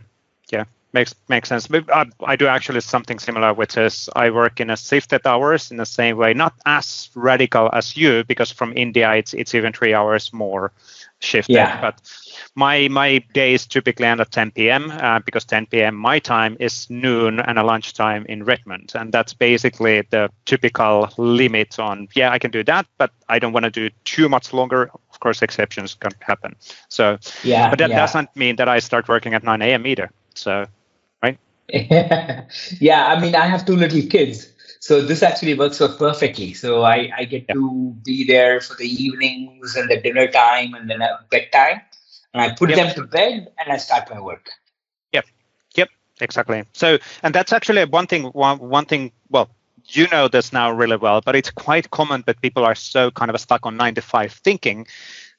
yeah makes makes sense. But I, I, do actually something similar, which is I work in a shifted hours in the same way, not as radical as you, because from India it's it's even three hours more shifted. Yeah. But my my days typically end at 10 p.m. Uh, because 10 p.m. my time is noon and a lunchtime in Redmond, and that's basically the typical limit on. Yeah, I can do that, but I don't want to do too much longer. Of course, exceptions can happen. So yeah, but that yeah. doesn't mean that I start working at 9 a.m. either. So, right? [laughs] yeah, I mean, I have two little kids, so this actually works so perfectly. So I, I get yep. to be there for the evenings and the dinner time and then bedtime, and I put yep. them to bed and I start my work. Yep, yep, exactly. So, and that's actually one thing. One one thing. Well, you know this now really well, but it's quite common that people are so kind of stuck on nine to five thinking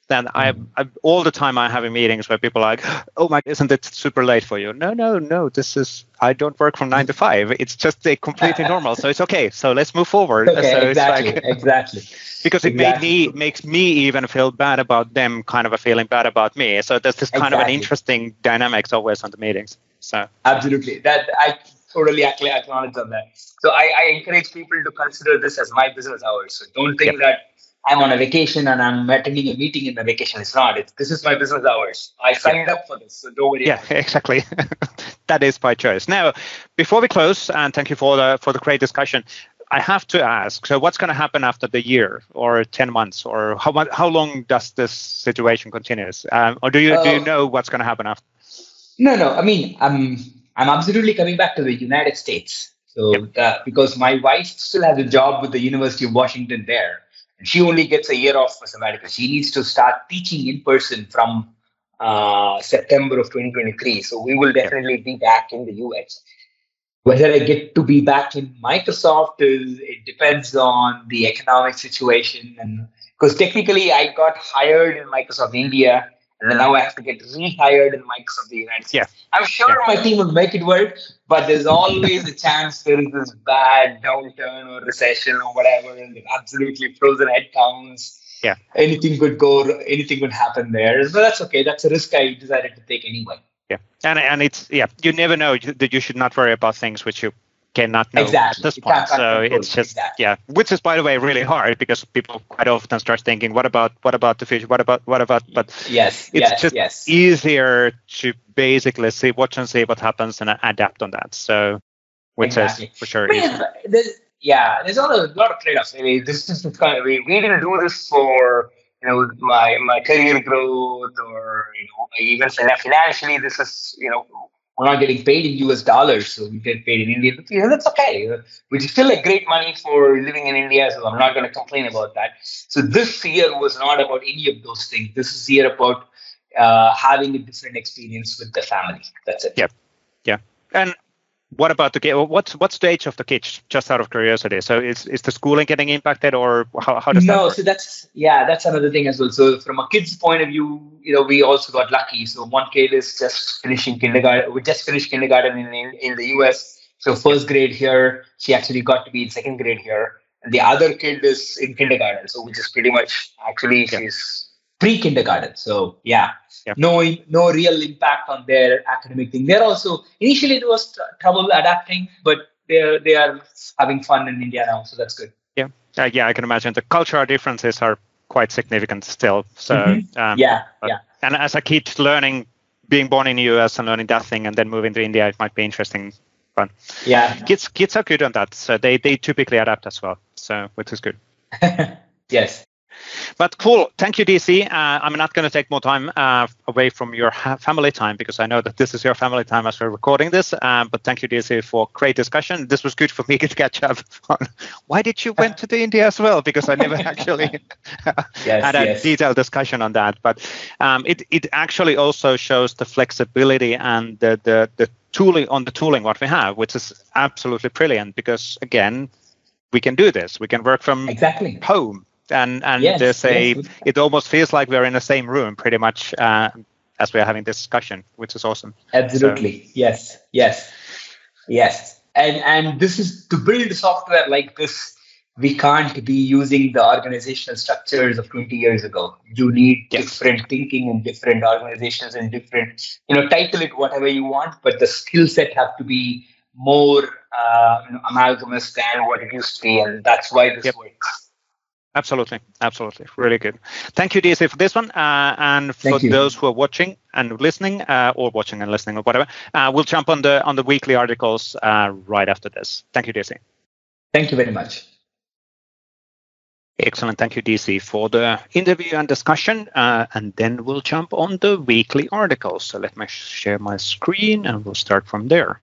then I, mm. I, all the time I'm having meetings where people are like, [gasps] "Oh my, isn't it super late for you?" No, no, no. This is I don't work from nine to five. It's just a completely [laughs] normal, so it's okay. So let's move forward. Okay, so exactly, like, [laughs] exactly. because it exactly. made me makes me even feel bad about them, kind of a feeling bad about me. So there's this kind exactly. of an interesting dynamics always on the meetings. So absolutely, that I totally acknowledge on that. So I, I encourage people to consider this as my business hours. So don't think yep. that I'm on a vacation and I'm attending a meeting in the vacation. It's not. It's, this is my business hours. I signed up for this, so don't worry. Yeah, [laughs] exactly. [laughs] that is my choice. Now, before we close, and thank you for the for the great discussion. I have to ask. So, what's going to happen after the year, or ten months, or how how long does this situation continues? Um, or do you uh, do you uh, know what's going to happen after? No, no. I mean, I'm I'm absolutely coming back to the United States. So, yep. uh, because my wife still has a job with the University of Washington there and she only gets a year off for sabbatical. She needs to start teaching in person from uh, September of 2023. So we will definitely be back in the US. Whether I get to be back in Microsoft is it depends on the economic situation and because technically I got hired in Microsoft India and then now I have to get rehired in Microsoft the United States. Yeah. I'm sure yeah. my team would make it work, but there's always a chance there is this bad downturn or recession or whatever, and absolutely frozen headcounts. Yeah. Anything could go, anything could happen there. But that's okay. That's a risk I decided to take anyway. Yeah. And and it's yeah, you never know that you should not worry about things which you cannot know exactly. at this point. So it's just exactly. yeah, which is by the way really hard because people quite often start thinking, what about what about the future? What about what about? But yes, it's yes, just yes. easier to basically see watch and see what happens and adapt on that. So which exactly. is for sure. There's, yeah, there's a lot of, a lot of trade-offs. I mean, this is kind of, we, we didn't do this for you know my my career growth or you know even financially. This is you know we're not getting paid in US dollars, so we get paid in Indian rupees, and that's okay. Which is still a great money for living in India, so I'm not going to complain about that. So this year was not about any of those things. This is year about uh, having a different experience with the family. That's it. Yeah, yeah. And what about the kid? What's what stage of the kids? Just out of curiosity. So is is the schooling getting impacted, or how, how does no, that? No, so that's yeah, that's another thing as well. So from a kid's point of view, you know, we also got lucky. So one kid is just finishing kindergarten. We just finished kindergarten in in, in the US. So first grade here, she actually got to be in second grade here, and the other kid is in kindergarten. So which is pretty much actually yeah. she's pre-kindergarten. So yeah, yeah, no no real impact on their academic thing. They're also initially there was trouble adapting, but they they are having fun in India now, so that's good. Yeah, uh, yeah, I can imagine the cultural differences are quite significant still. So mm-hmm. um, yeah, but, yeah. And as a kid learning, being born in the US and learning that thing, and then moving to India, it might be interesting. But yeah, kids kids are good on that, so they they typically adapt as well. So which is good. [laughs] yes. But cool. Thank you, DC. Uh, I'm not going to take more time uh, away from your ha- family time because I know that this is your family time as we're recording this. Uh, but thank you, DC, for great discussion. This was good for me [laughs] to catch up on [laughs] why did you went to the India as well because I never [laughs] actually yes, had a yes. detailed discussion on that. But um, it it actually also shows the flexibility and the the the tooling on the tooling what we have, which is absolutely brilliant because again we can do this. We can work from exactly home and and yes, there's a yes. it almost feels like we're in the same room pretty much uh, as we're having this discussion, which is awesome. Absolutely, so. yes, yes, yes. And and this is to build software like this. We can't be using the organizational structures of 20 years ago. You need yes. different thinking in different organizations and different, you know, title it whatever you want, but the skill set have to be more uh, you know, amalgamous than what it used to be, and that's why this yep. works. Absolutely, absolutely, really good. Thank you, DC, for this one. Uh, and for those who are watching and listening, uh, or watching and listening, or whatever, uh, we'll jump on the on the weekly articles uh, right after this. Thank you, DC. Thank you very much. Excellent. Thank you, DC, for the interview and discussion. Uh, and then we'll jump on the weekly articles. So let me share my screen and we'll start from there.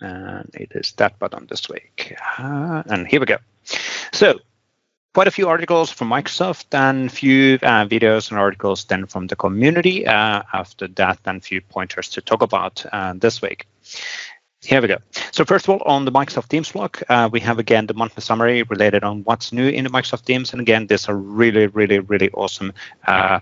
And it is that button this week. Uh, and here we go. So quite a few articles from Microsoft and few uh, videos and articles then from the community. Uh, after that, then few pointers to talk about uh, this week. Here we go. So first of all, on the Microsoft Teams blog, uh, we have again the monthly summary related on what's new in the Microsoft Teams. And again, this is a really, really, really awesome uh,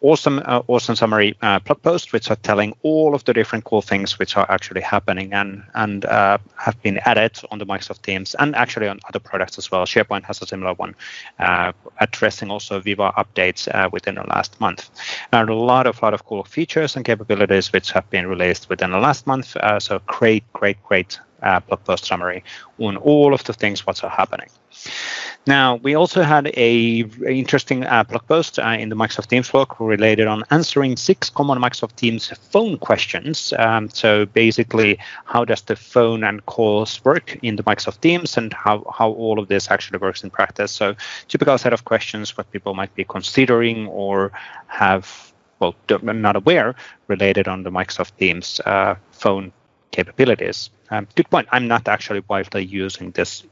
awesome, uh, awesome summary uh, blog post, which are telling all of the different cool things which are actually happening and and uh, have been added on the Microsoft Teams and actually on other products as well. SharePoint has a similar one, uh, addressing also Viva updates uh, within the last month. And a lot of lot of cool features and capabilities which have been released within the last month. Uh, so great, great, great blog post summary on all of the things what's happening. Now, we also had a interesting uh, blog post uh, in the Microsoft Teams blog related on answering six common Microsoft Teams phone questions. Um, so basically, how does the phone and calls work in the Microsoft Teams and how, how all of this actually works in practice. So typical set of questions what people might be considering or have, well, not aware related on the Microsoft Teams uh, phone capabilities. Um, good point. I'm not actually widely using this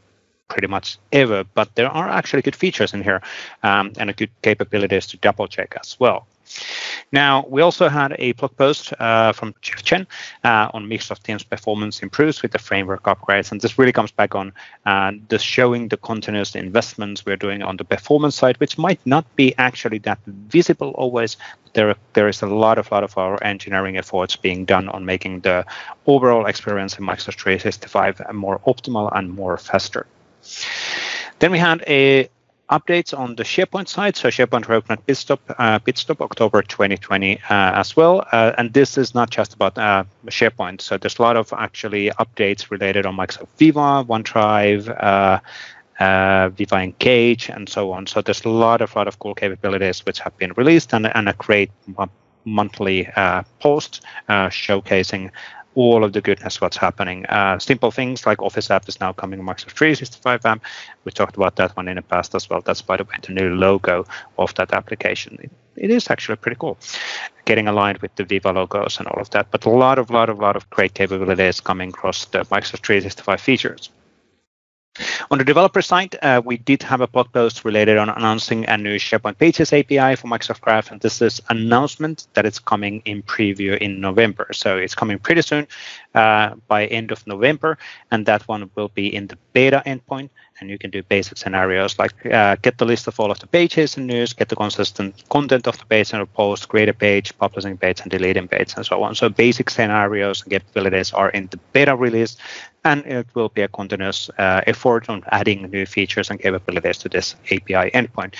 pretty much ever, but there are actually good features in here um, and a good capabilities to double check as well. Now, we also had a blog post uh, from Jeff Chen uh, on Microsoft Teams performance improves with the framework upgrades. And this really comes back on uh, the showing the continuous investments we're doing on the performance side, which might not be actually that visible always. There, there is a lot of lot of our engineering efforts being done on making the overall experience in Microsoft 365 more optimal and more faster. Then we had a updates on the SharePoint side. So SharePoint Roadmap Pitstop, uh, Pitstop October 2020 uh, as well. Uh, and this is not just about uh, SharePoint. So there's a lot of actually updates related on Microsoft Viva, OneDrive, uh, uh, Viva Engage, and so on. So there's a lot of lot of cool capabilities which have been released and, and a great monthly post showcasing all of the goodness what's happening. Uh, simple things like Office app is now coming Microsoft 365 app. We talked about that one in the past as well. That's by the way the new logo of that application. It, it is actually pretty cool, getting aligned with the Viva logos and all of that. But a lot of lot of lot of great capabilities coming across the Microsoft 365 features. On the developer side, uh, we did have a blog post related on announcing a new SharePoint Pages API for Microsoft Graph, and this is announcement that it's coming in preview in November. So it's coming pretty soon, uh, by end of November, and that one will be in the beta endpoint. And you can do basic scenarios like uh, get the list of all of the pages and news, get the consistent content of the page and a post, create a page, publishing page, and deleting page, and so on. So basic scenarios and capabilities are in the beta release, and it will be a continuous uh, effort on adding new features and capabilities to this API endpoint.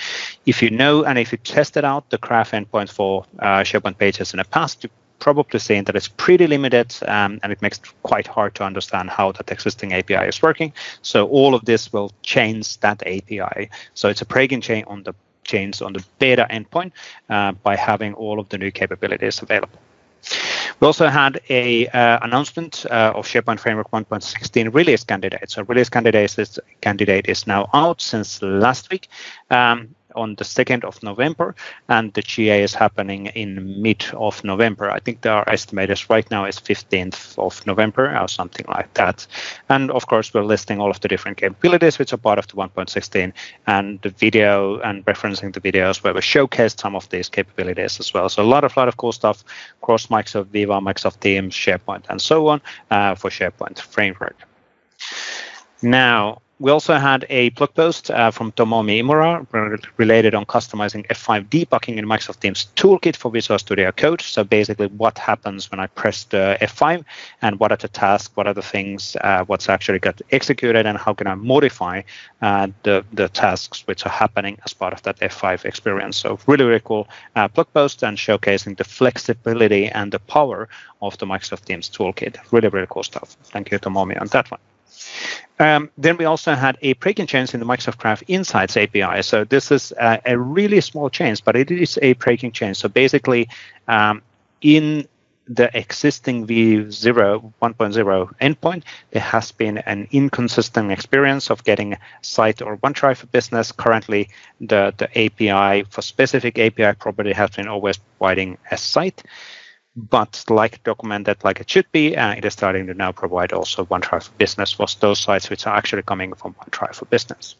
If you know and if you tested out the graph endpoint for uh, SharePoint pages in the past, you probably seen that it's pretty limited um, and it makes it quite hard to understand how that existing API is working. So all of this will change that API. So it's a breaking chain on the change on the beta endpoint uh, by having all of the new capabilities available. We also had a uh, announcement uh, of SharePoint Framework 1.16 release candidate. So release candidate is, candidate is now out since last week. Um, on the 2nd of November, and the GA is happening in mid of November. I think our estimators right now is 15th of November or something like that. And of course, we're listing all of the different capabilities which are part of the 1.16 and the video and referencing the videos where we showcased some of these capabilities as well. So a lot of lot of cool stuff across Microsoft Viva, Microsoft Teams, SharePoint, and so on uh, for SharePoint framework. Now, we also had a blog post uh, from Tomomi Imura related on customizing F5 debugging in Microsoft Teams toolkit for Visual Studio Code. So basically, what happens when I press the F5 and what are the tasks, what are the things, uh, what's actually got executed, and how can I modify uh, the, the tasks which are happening as part of that F5 experience. So really, really cool uh, blog post and showcasing the flexibility and the power of the Microsoft Teams toolkit. Really, really cool stuff. Thank you, Tomomi, on that one. Um, then we also had a breaking change in the Microsoft Graph Insights API. So this is a, a really small change, but it is a breaking change. So basically, um, in the existing v0 1.0 endpoint, there has been an inconsistent experience of getting site or OneDrive for Business. Currently, the, the API for specific API property has been always providing a site but like documented like it should be, uh, it is starting to now provide also OneDrive for Business for those sites which are actually coming from OneDrive for Business.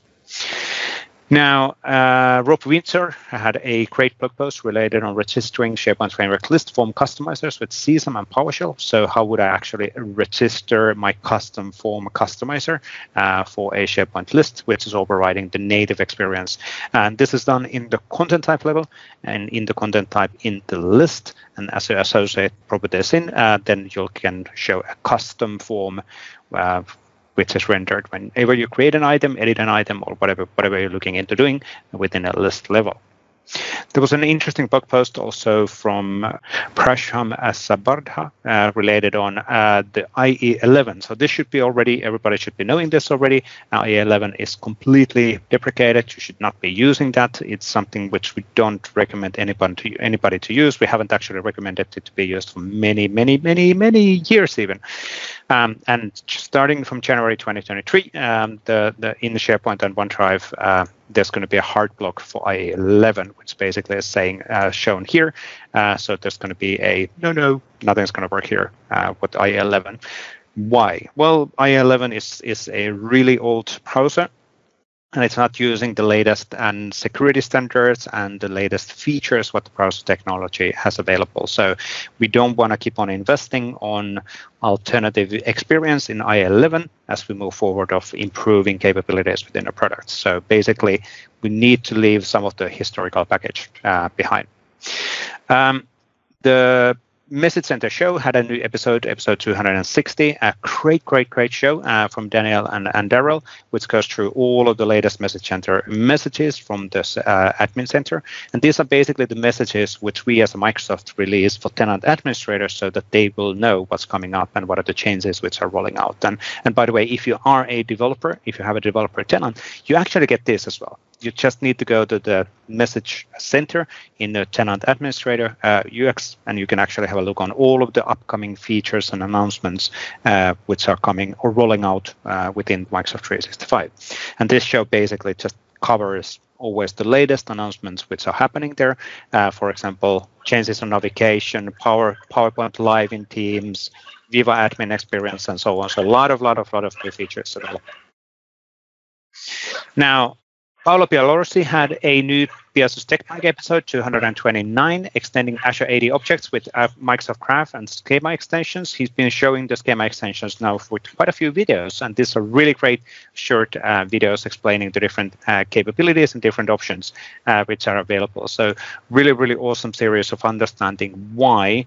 Now, uh, Rob Windsor had a great blog post related on registering SharePoint Framework list form customizers with CSAM and PowerShell. So, how would I actually register my custom form customizer uh, for a SharePoint list, which is overriding the native experience? And this is done in the content type level and in the content type in the list. And as you associate properties in, uh, then you can show a custom form uh, which is rendered whenever you create an item, edit an item, or whatever whatever you're looking into doing within a list level. There was an interesting blog post also from Prasham Sabadra uh, related on uh, the IE11. So this should be already, everybody should be knowing this already. Now IE11 is completely deprecated. You should not be using that. It's something which we don't recommend anybody to, anybody to use. We haven't actually recommended it to be used for many, many, many, many years even. Um, and starting from January 2023, um, the, the in the SharePoint and OneDrive, uh, there's going to be a hard block for IE11, which basically is saying uh, shown here. Uh, so there's going to be a no, no, nothing's going to work here uh, with IE11. Why? Well, IE11 is is a really old browser and it's not using the latest and security standards and the latest features what the browser technology has available. So we don't want to keep on investing on alternative experience in IE11 as we move forward of improving capabilities within the product. So basically, we need to leave some of the historical package uh, behind. Um, the Message Center show had a new episode, episode 260, a great, great, great show uh, from Daniel and, and Darrell, which goes through all of the latest Message Center messages from this uh, admin center. And these are basically the messages which we as a Microsoft release for tenant administrators so that they will know what's coming up and what are the changes which are rolling out. And, and by the way, if you are a developer, if you have a developer tenant, you actually get this as well you just need to go to the message center in the tenant administrator uh, UX, and you can actually have a look on all of the upcoming features and announcements uh, which are coming or rolling out uh, within Microsoft 365. And this show basically just covers always the latest announcements which are happening there. Uh, for example, changes on navigation, Power PowerPoint Live in Teams, Viva Admin Experience, and so on. So a lot of, lot of, lot of new features. Now, Paolo Pialorsi had a new PiaSys TechMag episode 229, extending Azure AD objects with uh, Microsoft Graph and schema extensions. He's been showing the schema extensions now for quite a few videos, and these are really great short uh, videos explaining the different uh, capabilities and different options uh, which are available. So really, really awesome series of understanding why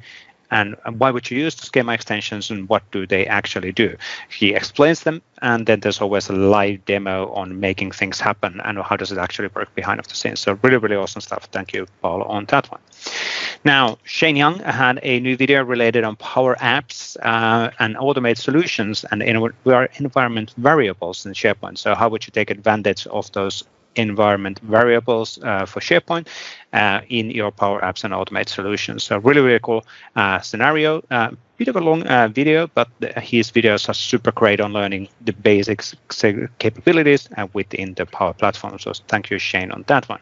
and why would you use the schema extensions and what do they actually do? He explains them, and then there's always a live demo on making things happen and how does it actually work behind the scenes. So really, really awesome stuff. Thank you, Paul, on that one. Now, Shane Young had a new video related on Power Apps uh, and automate solutions and environment variables in SharePoint. So how would you take advantage of those environment variables uh, for SharePoint uh, in your Power Apps and Automate solutions. So really, really cool uh, scenario. Uh, bit of a long uh, video, but his videos are super great on learning the basics capabilities uh, within the Power Platform. So thank you, Shane, on that one.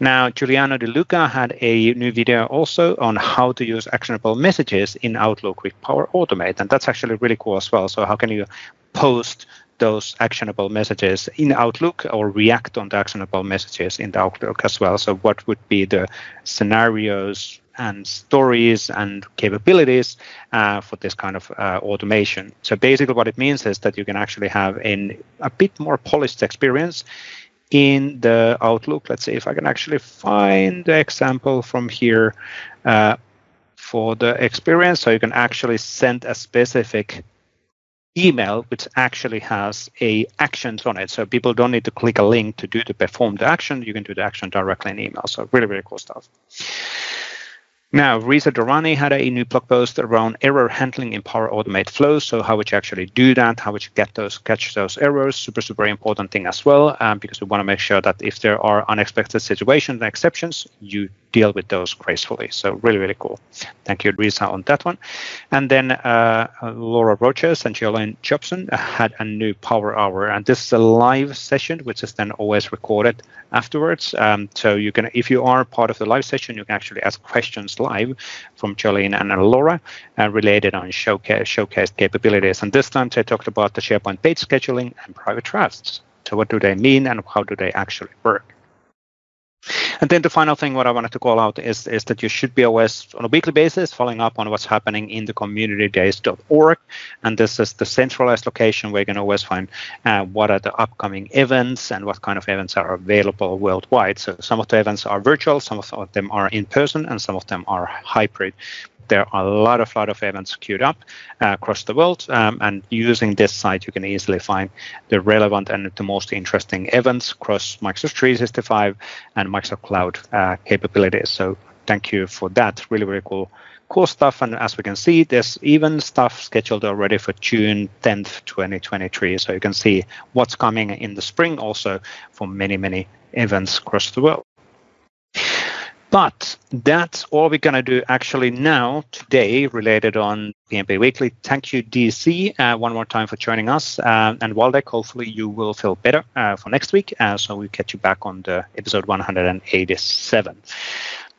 Now, Giuliano De Luca had a new video also on how to use actionable messages in Outlook with Power Automate, and that's actually really cool as well. So how can you post those actionable messages in Outlook or react on the actionable messages in the Outlook as well. So, what would be the scenarios and stories and capabilities uh, for this kind of uh, automation? So, basically, what it means is that you can actually have in a bit more polished experience in the Outlook. Let's see if I can actually find the example from here. Uh, for the experience, so you can actually send a specific email which actually has a actions on it. So people don't need to click a link to do to perform the action. You can do the action directly in email. So really, really cool stuff. Now, Reza Dorrani had a new blog post around error handling in Power Automate flows. So how would you actually do that? How would you get those, catch those errors? Super, super important thing as well, um, because we want to make sure that if there are unexpected situations and exceptions, you deal with those gracefully. So really, really cool. Thank you, Lisa, on that one. And then uh, Laura Rogers and Jolene Jobson had a new Power Hour, and this is a live session, which is then always recorded afterwards. Um, so you can, if you are part of the live session, you can actually ask questions live from Jolene and Laura uh, related on showcase showcased capabilities. And this time they talked about the SharePoint page scheduling and private trusts. So what do they mean and how do they actually work? And then the final thing what I wanted to call out is, is that you should be always on a weekly basis following up on what's happening in the communitydays.org. And this is the centralized location where you can always find uh, what are the upcoming events and what kind of events are available worldwide. So some of the events are virtual, some of them are in person, and some of them are hybrid there are a lot of lot of events queued up uh, across the world um, and using this site you can easily find the relevant and the most interesting events across microsoft 365 and microsoft cloud uh, capabilities. So thank you for that. Really really cool cool stuff. And as we can see there's even stuff scheduled already for june 10th 2023 so you can see what's coming in the spring also for many many events across the world but that's all we're going to do actually now, today, related on PnP Weekly. Thank you, DC, uh, one more time for joining us. Uh, and Waldek, hopefully you will feel better uh, for next week. Uh, so we'll catch you back on the episode 187.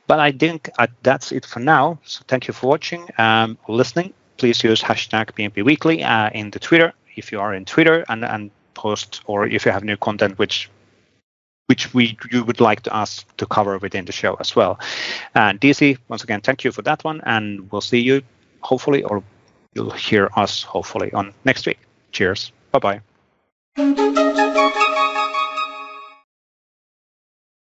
But I think uh, that's it for now. So thank you for watching, um, listening. Please use hashtag PnP Weekly uh, in the Twitter if you are in Twitter and, and post, or if you have new content which which we you would like to us to cover within the show as well. And DC, once again, thank you for that one, and we'll see you hopefully, or you'll hear us hopefully on next week. Cheers. Bye bye.